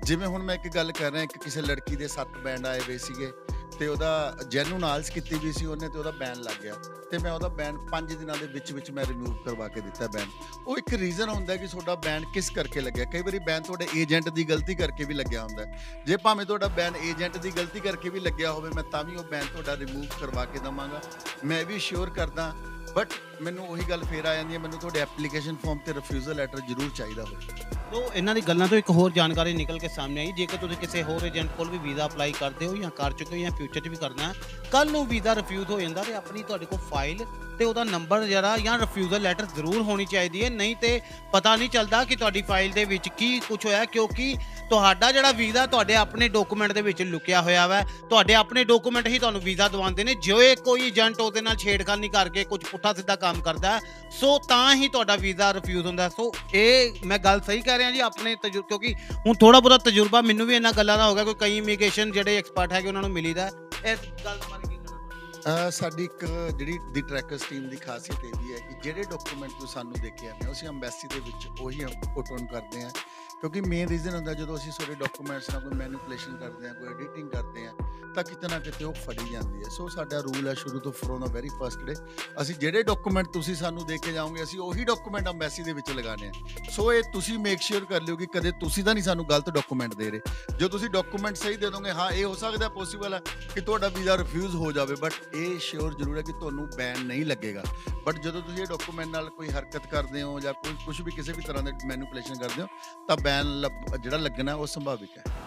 ਜਿਵੇਂ ਹੁਣ ਮੈਂ ਇੱਕ ਗੱਲ ਕਰ ਰਿਹਾ, ਇੱਕ ਕਿਸੇ ਲੜਕੀ ਦੇ 7 ਬੈਂਡ ਆਏ ਹੋਏ ਸੀਗੇ ਤੇ ਉਹਦਾ ਜੈਨੂਨ ਆਲਸ ਕੀਤੀ ਵੀ ਸੀ ਉਹਨੇ ਤੇ ਉਹਦਾ ਬੈਨ ਲੱਗ ਗਿਆ ਤੇ ਮੈਂ ਉਹਦਾ ਬੈਨ 5 ਦਿਨਾਂ ਦੇ ਵਿੱਚ ਵਿੱਚ ਮੈਂ ਰਿਮੂਵ ਕਰਵਾ ਕੇ ਦਿੱਤਾ ਬੈਨ ਉਹ ਇੱਕ ਰੀਜ਼ਨ ਹੁੰਦਾ ਕਿ ਤੁਹਾਡਾ ਬੈਨ ਕਿਸ ਕਰਕੇ ਲੱਗਿਆ? ਕਈ ਵਾਰੀ ਬੈਨ ਤੁਹਾਡੇ ਏਜੰਟ ਦੀ ਗਲਤੀ ਕਰਕੇ ਵੀ ਲੱਗਿਆ ਹੁੰਦਾ। ਹੈ। ਜੇ ਭਾਵੇਂ ਤੁਹਾਡਾ ਬੈਨ ਏਜੰਟ ਦੀ ਗਲਤੀ ਕਰਕੇ ਵੀ ਲੱਗਿਆ ਹੋਵੇ, ਮੈਂ ਤਾਂ ਵੀ ਉਹ ਬੈਨ ਤੁਹਾਡਾ ਰਿਮੂਵ ਕਰਵਾ ਕੇ ਦਵਾਂਗਾ। ਮੈਂ ਵੀ ਸ਼ੋਰ ਕਰਦਾ ਬਟ ਮੈਨੂੰ ਉਹੀ ਗੱਲ ਫੇਰ ਆ ਜਾਂਦੀ ਹੈ, ਮੈਨੂੰ ਤੁਹਾਡੇ ਐਪਲੀਕੇਸ਼ਨ ਫਾਰਮ ਤੇ ਰਿਫਿਊਜ਼ਲ ਲੈਟਰ ਜ਼ਰੂਰ ਚਾਹੀਦਾ ਹੋਵੇ। ਸੋ ਇਹਨਾਂ ਦੀ ਗੱਲਾਂ ਤੋਂ ਇੱਕ ਹੋਰ ਜਾਣਕਾਰੀ ਨਿਕਲ ਕੇ ਸਾਹਮਣੇ ਆਈ। ਜੇਕਰ ਤੁਸੀਂ ਕਿਸੇ ਹੋਰ ਏਜੰਟ ਕੋਲ ਵੀ ਵੀਜ਼ਾ ਅਪਲਾਈ ਕਰਦੇ ਹੋ ਜਾਂ ਕਰ ਚੁੱਕੇ ਹੋ ਜਾਂ ਫਿਊਚਰ 'ਚ ਵੀ ਕਰਨਾ ਹੈ ਕੱਲ ਨੂੰ ਵੀਜ਼ਾ ਰਿਫਿਊਜ਼ ਹੋ ਜਾਂਦਾ ਤੇ ਆਪਣੀ ਤੁਹਾਡੇ ਕੋਲ ਫਾਈਲ ਤੇ ਉਹਦਾ ਨੰਬਰ ਜਿਹੜਾ ਜਾਂ ਰਿਫਿਊਜ਼ਲ ਲੈਟਰ ਜ਼ਰੂਰ ਹੋਣੀ ਚਾਹੀਦੀ ਹੈ। ਨਹੀਂ ਤੇ ਪਤਾ ਨਹੀਂ ਚੱਲਦਾ ਕਿ ਤੁਹਾਡੀ ਫਾਈਲ ਦੇ ਵਿੱਚ ਕੀ ਕੁਝ ਹੋਇਆ ਕਿਉਂਕਿ ਤੁਹਾਡਾ ਜਿਹੜਾ ਵੀਜ਼ਾ ਤੁਹਾਡੇ ਆਪਣੇ ਡਾਕੂਮੈਂਟ ਦੇ ਵਿੱਚ ਲੁਕਿਆ ਹੋਇਆ ਵਾ। ਤੁਹਾਡੇ ਆਪਣੇ ਡਾਕੂਮੈਂਟ ਹੀ ਤੁਹਾਨੂੰ ਵੀਜ਼ਾ ਦਵਾਉਂਦੇ ਨੇ। ਜੇ ਕੋਈ ਏਜੰਟ ਉਹਦੇ ਨਾਲ ਛੇੜਖਾਨੀ ਕਰਕੇ ਕੁਝ ਪੁੱਠਾ ਸਿੱਧਾ ਕੰਮ ਕਰਦਾ ਹੈ, ਸੋ ਤਾਂ ਹੀ ਤੁਹਾਡਾ ਵੀਜ਼ਾ ਰਿਫਿਊਜ਼ ਹੁੰਦਾ। ਹੈ। ਸੋ ਇਹ ਮੈਂ ਗੱਲ ਸਹੀ ਕਹਿ ਰਿਹਾ ਜੀ ਆਪਣੇ ਤਜੁ ਕਿਉਂਕਿ ਹੁਣ ਥੋੜਾ ਬਹੁਤਾ ਤਜਰਬਾ ਮੈਨੂੰ ਵੀ ਇਹਨਾਂ ਗੱਲਾਂ ਦਾ ਹੋ ਗਿਆ ਕੋਈ ਕਈ ਇਮੀਗ੍ਰੇਸ਼ਨ ਜਿਹੜੇ ਐਕਸਪਰਟ ਹੈਗੇ ਉਹਨਾਂ ਨੂੰ ਮਿਲੀਦਾ। ਹੈ। ਇਸ ਗੱਲ ਬਾਰੇ ਕੀ ਕਹਿਣਾ ਅਹ ਸਾਡੀ ਇੱਕ ਜਿਹੜੀ ਦੀ ਟਰੈਕਰਸ ਟੀਮ ਦੀ ਖਾਸੀਅਤ ਇਹ ਵੀ ਹੈ ਕਿ ਜਿਹੜੇ ਡਾਕੂਮੈਂਟ ਤੁਸੀਂ ਸਾਨੂੰ ਦੇ ਕੇ ਆਉਂਦੇ ਹੋ ਅਸੀਂ ਐਮਬੈਸੀ ਦੇ ਵਿੱਚ ਉਹੀ ਪੁੱਟ ਔਨ ਕਰਦੇ ਹਾਂ ਕਿਉਂਕਿ ਮੇਨ ਰੀਜ਼ਨ ਹੁੰਦਾ ਜਦੋਂ ਅਸੀਂ ਤੁਹਾਡੇ ਡਾਕੂਮੈਂਟਸ ਨਾਲ ਕੋਈ ਮੈਨੀਪੂਲੇਸ਼ਨ ਕਰਦੇ ਹਾਂ, ਕੋਈ ਐਡੀਟਿੰਗ ਕਰਦੇ ਹਾਂ, ਤਾਂ ਕਿਤੇ ਨਾ ਕਿਤੇ ਉਹ ਫੜੀ ਜਾਂਦੀ ਹੈ। ਸੋ ਸਾਡਾ ਰੂਲ ਹੈ ਸ਼ੁਰੂ ਤੋਂ from the very first day ਅਸੀਂ ਜਿਹੜੇ ਡਾਕੂਮੈਂਟ ਤੁਸੀਂ ਸਾਨੂੰ ਦੇ ਕੇ ਜਾਓਗੇ, ਅਸੀਂ ਉਹੀ ਡਾਕੂਮੈਂਟ ਐਮਬੈਸੀ ਦੇ ਵਿੱਚ ਲਗਾਣੇ ਆ। ਸੋ ਇਹ ਤੁਸੀਂ ਮੇਕ ਸ਼ੋਰ ਕਰ ਲਿਓ ਕਿ ਕਦੇ ਤੁਸੀਂ ਤਾਂ ਨਹੀਂ ਸਾਨੂੰ ਗਲਤ ਡਾਕੂਮੈਂਟ ਦੇ ਰਹੇ। ਜੋ ਤੁਸੀਂ ਡਾਕੂਮੈਂਟ ਸਹੀ ਦੇ ਦੋਗੇ, ਹਾਂ, ਇਹ ਹੋ ਸਕਦਾ ਪੋਸੀਬਲ ਹੈ ਕਿ ਤੁਹਾਡਾ ਵੀਜ਼ਾ ਰਿਫਿਊਜ਼ ਹੋ ਜਾਵੇ ਬਟ ਇਹ ਸ਼ੋਰ ਜ਼ਰੂਰ ਹੈ ਕਿ ਤੁਹਾਨੂੰ ਬੈਨ ਨਹੀਂ ਲੱਗੇਗਾ। ਬਟ ਜਦੋਂ ਤੁਸੀਂ ਇਹ ਡਾਕੂਮੈਂਟ ਨਾਲ ਕੋਈ ਹਰਕਤ ਕਰਦੇ ਹੋ ਜਾਂ ਕੋਈ ਕੁਝ ਵੀ ਕਿਸੇ ਵੀ ਤਰ੍ਹਾਂ ਦੇ ਮੈਨੀਪੂਲੇਸ਼ਨ ਕਰਦੇ ਹੋ, ਤਾਂ ਬੈਨ ਜਿਹੜਾ ਲੱਗਣਾ ਉਹ ਸੰਭਾਵਿਕ ਹੈ।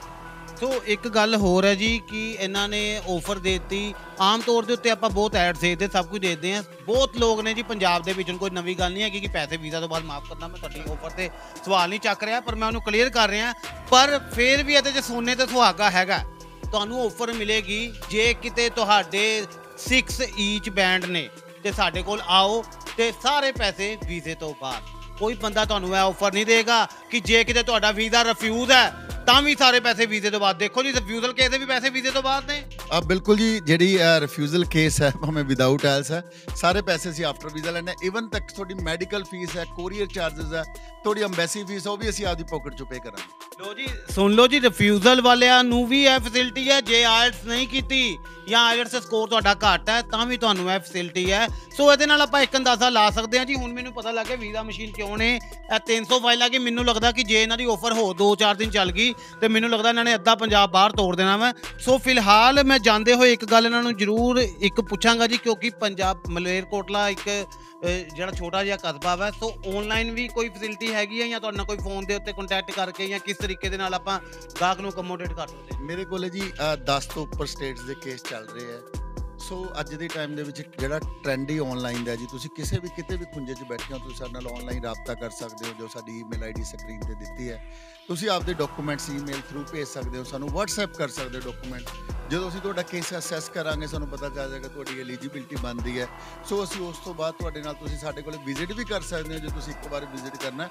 ਸੋ ਇੱਕ ਗੱਲ ਹੋਰ ਹੈ ਜੀ ਕਿ ਇਹਨਾਂ ਨੇ ਆਫਰ ਦਿੱਤੀ। ਆਮ ਤੌਰ ਦੇ ਉੱਤੇ ਆਪਾਂ ਬਹੁਤ ਐਡ ਦੇਖਦੇ, ਸਭ ਕੁਝ ਦੇਖਦੇ ਆ ਬਹੁਤ ਲੋਕ ਨੇ ਜੀ ਪੰਜਾਬ ਦੇ ਵਿੱਚ, ਹੁਣ ਕੋਈ ਨਵੀਂ ਗੱਲ ਨਹੀਂ ਹੈਗੀ ਕਿ ਪੈਸੇ, ਵੀਜ਼ਾ ਤੋਂ ਬਾਅਦ ਮਾਫ ਕਰਨਾ, ਮੈਂ ਤੁਹਾਡੀ ਆਫਰ ਤੇ ਸਵਾਲ ਨਹੀਂ ਚੱਕ ਰਿਹਾ, ਪਰ ਮੈਂ ਉਹਨੂੰ ਕਲੀਅਰ ਕਰ ਰਿਹਾ। ਪਰ ਫਿਰ ਵੀ ਇਹਦੇ 'ਚ ਸੋਨੇ ਤੇ ਸੁਹਾਗਾ ਹੈਗਾ। ਤੁਹਾਨੂੰ ਆਫਰ ਮਿਲੇਗੀ ਜੇ ਕਿਤੇ ਤੁਹਾਡੇ 6 ਈਚ ਬੈਂਡ ਨੇ, ਤੇ ਸਾਡੇ ਕੋਲ ਆਓ ਤੇ ਸਾਰੇ ਪੈਸੇ ਵੀਜ਼ੇ ਤੋਂ ਬਾਅਦ। ਕੋਈ ਬੰਦਾ ਤੁਹਾਨੂੰ ਇਹ ਆਫਰ ਨਹੀਂ ਦੇਗਾ ਕਿ ਜੇ ਕਿਤੇ ਤੁਹਾਡਾ ਵੀਜ਼ਾ ਰਿਫਿਊਜ਼ ਹੈ ਤਾਂ ਵੀ ਸਾਰੇ ਪੈਸੇ ਵੀਜ਼ੇ ਤੋਂ ਬਾਅਦ। ਦੇਖੋ ਜੀ ਰਿਫਿਊਜ਼ਲ ਕੇਸ ਦੇ ਵੀ ਪੈਸੇ ਵੀਜ਼ੇ ਤੋਂ ਬਾਅਦ ਨੇ। ਆ ਬਿਲਕੁਲ ਜੀ ਜਿਹੜੀ ਰਿਫਿਊਜ਼ਲ ਕੇਸ ਹੈ ਭਾਵੇਂ ਵਿਦਆਊਟ ਆਇਲਸ ਹੈ ਸਾਰੇ ਪੈਸੇ ਅਸੀਂ ਆਫਟਰ ਵੀਜ਼ਾ ਲੈਣੇ ਇਵਨ ਤੱਕ ਤੁਹਾਡੀ ਮੈਡੀਕਲ ਫੀਸ ਹੈ ਕੋਰੀਅਰ ਚਾਰजेस ਹੈ ਤੁਹਾਡੀ ਐਮਬੈਸੀ ਫੀਸ ਉਹ ਵੀ ਅਸੀਂ ਆਪਦੀ ਪਾਕਟ ਚੋਂ ਪੇ ਕਰਾਂਗੇ। ਲੋ ਜੀ ਸੁਣ ਲਓ ਜੀ ਰਿਫਿਊਜ਼ਲ ਵਾਲਿਆਂ ਨੂੰ ਵੀ ਇਹ ਫੈਸਿਲਿਟੀ ਹੈ ਜੇ ਆਇਲਟਸ ਨਹੀਂ ਕੀਤੀ ਜਾਂ ਆਇਲਟਸ ਸਕੋਰ ਤੁਹਾਡਾ ਘੱਟ ਹੈ ਤਾਂ ਵੀ ਤੁਹਾਨੂੰ ਇਹ ਫੈਸਿਲਿਟੀ ਹੈ। ਸੋ ਇਹਦੇ ਨਾਲ ਆਪਾਂ ਇੱਕ ਅੰਦਾਜ਼ਾ ਲਾ ਸਕਦੇ ਹਾਂ ਜੀ ਹੁਣ ਮੈਨੂੰ ਪਤਾ ਲੱਗ ਗਿਆ ਵੀਜ਼ਾ ਮਸ਼ੀਨ ਕਿਉਂ ਨੇ। ਇਹ 300 ਫਾਈਲਾਂ ਕਿ ਮੈਨੂੰ ਲੱਗਦਾ ਕਿ ਜੇ ਇਹਨਾਂ ਦੀ ਆਫਰ ਹੋ 2-4 ਦਿਨ ਚੱਲ ਗਈ ਤੇ ਮੈਨੂੰ ਲੱਗਦਾ ਇਹਨਾਂ ਨੇ ਅੱਧਾ ਪੰਜਾਬ ਬਾਹਰ ਤੋੜ ਦੇਣਾ ਵਾ। ਸੋ ਫਿਲਹਾਲ ਮੈਂ ਜਾਂਦੇ ਹੋਏ ਇੱਕ ਗੱਲ ਇਹਨਾਂ ਨੂੰ ਜ਼ਰੂਰ ਇੱਕ ਪੁੱਛਾਂਗਾ ਜੀ ਕਿਉਂਕਿ ਪੰਜਾਬ ਮਲੇਰਕੋਟਲਾ ਇੱਕ ਅਹ, ਜਿਹੜਾ ਛੋਟਾ ਜਿਹਾ ਕਸਬਾ ਵਾ। ਸੋ ਆਨਲਾਈਨ ਵੀ ਕੋਈ ਫੈਸਿਲਿਟੀ ਹੈਗੀ ਹੈ ਜਾਂ ਤੁਹਾਡੇ ਨਾਲ ਕੋਈ ਫੋਨ ਦੇ ਉੱਤੇ ਕੰਟੈਕਟ ਕਰਕੇ ਜਾਂ ਕਿਸ ਤਰੀਕੇ ਦੇ ਨਾਲ ਆਪਾਂ ਗਾਹਕ ਨੂੰ ਅਕਮੋਡੇਟ ਕਰ ਸਕਦੇ ਹਾਂ ਮੇਰੇ ਕੋਲੇ ਜੀ ਅ, 10 ਤੋਂ ਉੱਪਰ ਸਟੇਟਸ ਦੇ ਕੇਸ ਚੱਲ ਰਹੇ ਆ। ਸੋ ਅੱਜ ਦੇ ਟਾਈਮ ਦੇ ਵਿੱਚ ਜਿਹੜਾ ਟ੍ਰੈਂਡ ਹੀ ਆਨਲਾਈਨ ਦਾ ਜੀ, ਤੁਸੀਂ ਕਿਸੇ ਵੀ ਕਿਤੇ ਵੀ ਖੁੰਝੇ 'ਚ ਬੈਠੇ ਹੋ, ਤੁਸੀਂ ਸਾਡੇ ਨਾਲ ਆਨਲਾਈਨ ਰਾਬਤਾ ਕਰ ਸਕਦੇ ਹੋ, ਜੋ ਸਾਡੀ ਈਮੇਲ ਆਈਡੀ ਸਕਰੀਨ ਤੇ ਦਿੱਤੀ ਹੈ। ਤੁਸੀਂ ਆਪਦੇ ਡਾਕੂਮੈਂਟਸ ਈਮੇਲ ਥਰੂ ਭੇਜ ਸਕਦੇ ਹੋ, ਸਾਨੂੰ WhatsApp ਕਰ ਸਕਦੇ ਹੋ ਡਾਕੂਮੈਂਟ ਜਦੋਂ ਅਸੀਂ ਤੁਹਾਡਾ ਕੇਸ ਅਸੈਸ ਕਰਾਂਗੇ, ਸਾਨੂੰ ਪਤਾ ਚੱਲ ਜਾਏਗਾ ਤੁਹਾਡੀ ਐਲੀਜੀਬਿਲਟੀ ਬਣਦੀ ਹੈ। ਸੋ ਅਸੀਂ ਉਸ ਤੋਂ ਬਾਅਦ ਤੁਹਾਡੇ ਨਾਲ ਤੁਸੀਂ ਸਾਡੇ ਕੋਲੇ ਵਿਜ਼ਿਟ ਵੀ ਕਰ ਸਕਦੇ ਹੋ, ਜੇ ਤੁਸੀਂ ਇੱਕ ਵਾਰ ਵਿਜ਼ਿਟ ਕਰਨਾ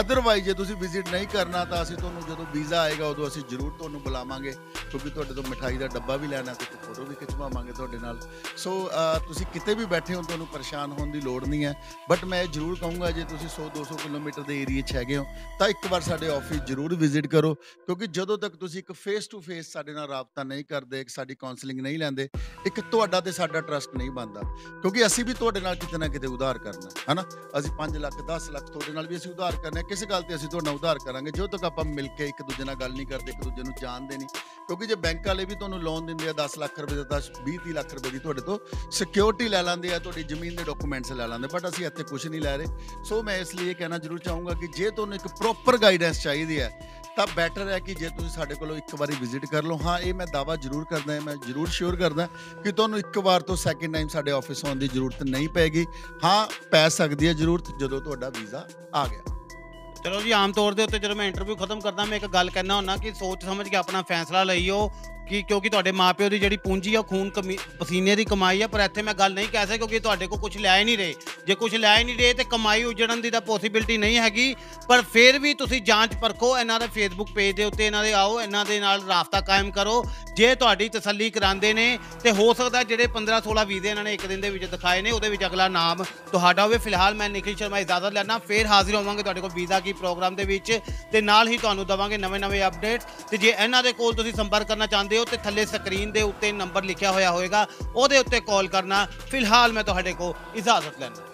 ਅਦਰਵਾਈਜ਼ ਜੇ ਤੁਸੀਂ ਵਿਜ਼ਿਟ ਨਹੀਂ ਕਰਨਾ, ਤਾਂ ਅਸੀਂ ਤੁਹਾਨੂੰ ਜਦੋਂ ਵੀਜ਼ਾ ਆਏਗਾ, ਉਦੋਂ ਅਸੀਂ ਜ਼ਰੂਰ ਤੁਹਾਨੂੰ ਬੁਲਾਵਾਂਗੇ, ਕਿਉਂਕਿ ਤੁਹਾਡੇ ਤੋਂ ਮਿਠਾਈ ਦਾ ਡੱਬਾ ਵੀ ਲੈਣਾ ਤੇ ਇੱਕ ਫੋਟੋ ਵੀ ਖਿਚਵਾਵਾਂਗੇ ਤੁਹਾਡੇ ਨਾਲ। ਸੋ ਅਹ, ਤੁਸੀਂ ਕਿਤੇ ਵੀ ਬੈਠੇ ਹੋ ਤੁਹਾਨੂੰ ਪਰੇਸ਼ਾਨ ਹੋਣ ਦੀ ਲੋੜ ਨਹੀਂ ਹੈ। ਬਟ ਮੈਂ ਇਹ ਜ਼ਰੂਰ ਕਹੂੰਗਾ ਜੇ ਤੁਸੀਂ 100 200 ਕਿਲੋਮੀਟਰ ਦੇ ਏਰੀਆ 'ਚ ਹੈਗੇ ਹੋ ਤਾਂ ਇੱਕ ਵਾਰ ਸਾਡੇ ਆਫਿਸ ਜ਼ਰੂਰ ਵਿਜ਼ਿਟ ਕਰੋ। ਕਿਉਂਕਿ ਜਦੋਂ ਤੱਕ ਤੁਸੀਂ ਇੱਕ ਫੇਸ ਟੂ ਫੇਸ ਸਾਡੇ ਨਾਲ ਰਾਬਤਾ ਨਹੀਂ ਕਰਦੇ ਇੱਕ ਸਾਡੀ ਕਾਉਂਸਲਿੰਗ ਨਹੀਂ ਲੈਂਦੇ ਇੱਕ ਤੁਹਾਡਾ ਤੇ ਸਾਡਾ ਟਰਸਟ ਨਹੀਂ ਬਣਦਾ। ਕਿਉਂਕਿ ਅਸੀਂ ਵੀ ਤੁਹਾਡੇ ਨਾਲ ਕਿਤੇ ਨਾ ਕਿਤੇ ਉਧਾਰ ਕਰਨਾ ਹੈ, ਹਨਾ? ਅਸੀਂ 5 ਲੱਖ 10 ਲੱਖ ਤੁਹਾਡੇ ਨਾਲ ਵੀ ਅਸੀਂ ਉਧਾਰ ਕਰਨਾ ਹੈ, ਕਿਸੇ ਗੱਲ ਤੇ ਅਸੀਂ ਤੁਹਾਡਾ ਉਧਾਰ ਕਰਾਂਗੇ। ਜਦੋਂ ਤੱਕ ਆਪਾਂ ਮਿਲ ਕੇ ਇੱਕ ਦੂਜੇ ਨਾਲ ਗੱਲ ਨਹੀਂ ਕਰਦੇ ਇੱਕ ਦੂਜੇ ਨੂੰ ਜਾਣਦੇ ਨਹੀਂ। ਕਿਉਂਕਿ ਜੇ ਬੈਂਕ ਵਾਲੇ ਵੀ ਤੁਹਾਨੂੰ ਲੋਨ ਦਿੰਦੇ ਆ 10 ਲੱਖ ਰੁਪਏ ਦਾ 20 30 ਲੱਖ ਰੁਪਏ ਦੀ ਤੁਹਾਡੇ ਤੋਂ ਸਿਕਿਉਰਿਟੀ ਲੈ ਲੈਂਦੇ ਆ, ਤੁਹਾਡੀ ਜ਼ਮੀਨ ਦੇ ਡਾਕੂਮੈਂਟਸ ਲੈ ਲੈਂਦੇ ਬਟ ਅਸੀਂ ਇੱਥੇ ਕੁਝ ਨਹੀਂ ਲੈ ਰਹੇ। ਸੋ ਮੈਂ ਇਸ ਲਈ ਇਹ ਕਹਿਣਾ ਜ਼ਰੂਰ ਚਾਹੂੰਗਾ ਕਿ ਜੇ ਤੁਹਾਨੂੰ ਇੱਕ ਪ੍ਰੋਪਰ ਗਾਈਡੈਂਸ ਚਾਹੀਦੀ ਹੈ, ਤਾਂ ਬੈਟਰ ਹੈ ਕਿ ਜੇ ਤੁਸੀਂ ਸਾਡੇ ਕੋਲੋਂ ਇੱਕ ਵਾਰੀ ਵਿਜ਼ਿਟ ਕਰ ਲਓ। ਹਾਂ, ਇਹ ਮੈਂ ਦਾਵਾ ਜ਼ਰੂਰ ਕਰਦਾ ਹਾਂ, ਮੈਂ ਜ਼ਰੂਰ ਸ਼ੋਰ ਕਰਦਾ ਕਿ ਤੁਹਾਨੂੰ ਇੱਕ ਵਾਰ ਤੋਂ ਸੈਕਿੰਡ ਟਾਈਮ ਸਾਡੇ ਆਫਿਸ ਆਉਣ ਦੀ ਜ਼ਰੂਰਤ ਨਹੀਂ ਪੈਗੀ। ਹਾਂ, ਪੈ ਸਕਦੀ ਹੈ ਜ਼ਰੂਰਤ ਜਦੋਂ ਤੁਹਾਡਾ ਵੀਜ਼ਾ ਆ ਗਿਆ। ਚਲੋ ਜੀ, ਆਮ ਤੌਰ ਦੇ ਉੱਤੇ ਜਦੋਂ ਮੈਂ ਇੰਟਰਵਿਊ ਖਤਮ ਕਰਦਾ, ਮੈਂ ਇੱਕ ਗੱਲ ਕਹਿਣਾ ਹੁੰਨਾ ਕਿ ਸੋਚ ਸਮਝ ਕੇ ਆਪਣਾ ਫੈਸਲਾ ਲਈਓ। ਕਿ ਕਿਉਂਕਿ ਤੁਹਾਡੇ ਮਾਪਿਓ ਦੀ ਜਿਹੜੀ ਪੂੰਜੀ ਆ, ਉਹ ਖੂਨ ਕਮੀ- ਪਸੀਨੇ ਦੀ ਕਮਾਈ ਆ, ਪਰ ਇੱਥੇ ਮੈਂ ਗੱਲ ਨਹੀਂ ਕਹਿ ਸਕਦਾ ਕਿਉਂਕਿ ਤੁਹਾਡੇ ਕੋਲ ਕੁਝ ਲੈ ਹੀ ਨਹੀਂ ਰਹੇ। ਜੇ ਕੁਝ ਲੈ ਹੀ ਨਹੀਂ ਰਹੇ ਤੇ ਕਮਾਈ ਉਜੜਨ ਦੀ ਤਾਂ ਪੋਸੀਬਿਲਿਟੀ ਨਹੀਂ ਹੈਗੀ। ਪਰ ਫਿਰ ਵੀ ਤੁਸੀਂ ਜਾਂਚ ਪਰਖੋ, ਇਹਨਾਂ ਦੇ ਫੇਸਬੁੱਕ ਪੇਜ ਦੇ ਉੱਤੇ ਇਹਨਾਂ ਦੇ ਆਓ, ਇਹਨਾਂ ਦੇ ਨਾਲ ਰਾਬਤਾ ਕਾਇਮ ਕਰੋ। ਜੇ ਤੁਹਾਡੀ ਤਸੱਲੀ ਕਰਾਉਂਦੇ ਨੇ ਤੇ ਹੋ ਸਕਦਾ ਜਿਹੜੇ 15 16 ਵੀਜ਼ੇ ਇਹਨਾਂ ਨੇ ਇੱਕ ਦਿਨ ਦੇ ਵਿੱਚ ਦਿਖਾਏ ਨੇ, ਉਹਦੇ ਵਿੱਚ ਅਗਲਾ ਨਾਮ ਤੁਹਾਡਾ ਹੋਵੇ। ਫਿਲਹਾਲ ਮੈਂ ਨਿਖਿਲ ਸ਼ਰਮਾ ਇਜਾਜ਼ਤ ਲੈਣਾ ਫਿਰ ਹਾਜ਼ਰ ਹੋਵਾਂਗੇ ਤੁਹਾਡੇ ਕੋਲ ਵੀਜ਼ਾ ਕੀ ਪ੍ਰੋਗਰਾਮ ਦੇ ਵਿੱਚ। ਤੇ ਨਾਲ ਹੀ ਤੁਹਾਨੂੰ ਦਵਾਂਗੇ ਨਵੇਂ-ਨਵੇਂ ਅਪਡੇਟ ਤੇ ਜੇ ਇਹਨਾਂ ਦੇ ਕੋਲ ਤੁਸੀਂ ਸੰਪਰਕ ਕਰਨਾ ਚਾਹੁੰਦੇ ਹੋ ਤੇ ਥੱਲੇ ਸਕਰੀਨ ਦੇ ਉੱਤੇ ਨੰਬਰ ਲਿਖਿਆ ਹੋਇਆ ਹੋਵੇਗਾ ਉਹਦੇ ਉੱਤੇ ਕਾਲ ਕਰਨਾ। ਫਿਲਹਾਲ ਮੈਂ ਤੁਹਾਡੇ ਕੋਲ ਇਜਾਜ਼ਤ ਲੈਣਾ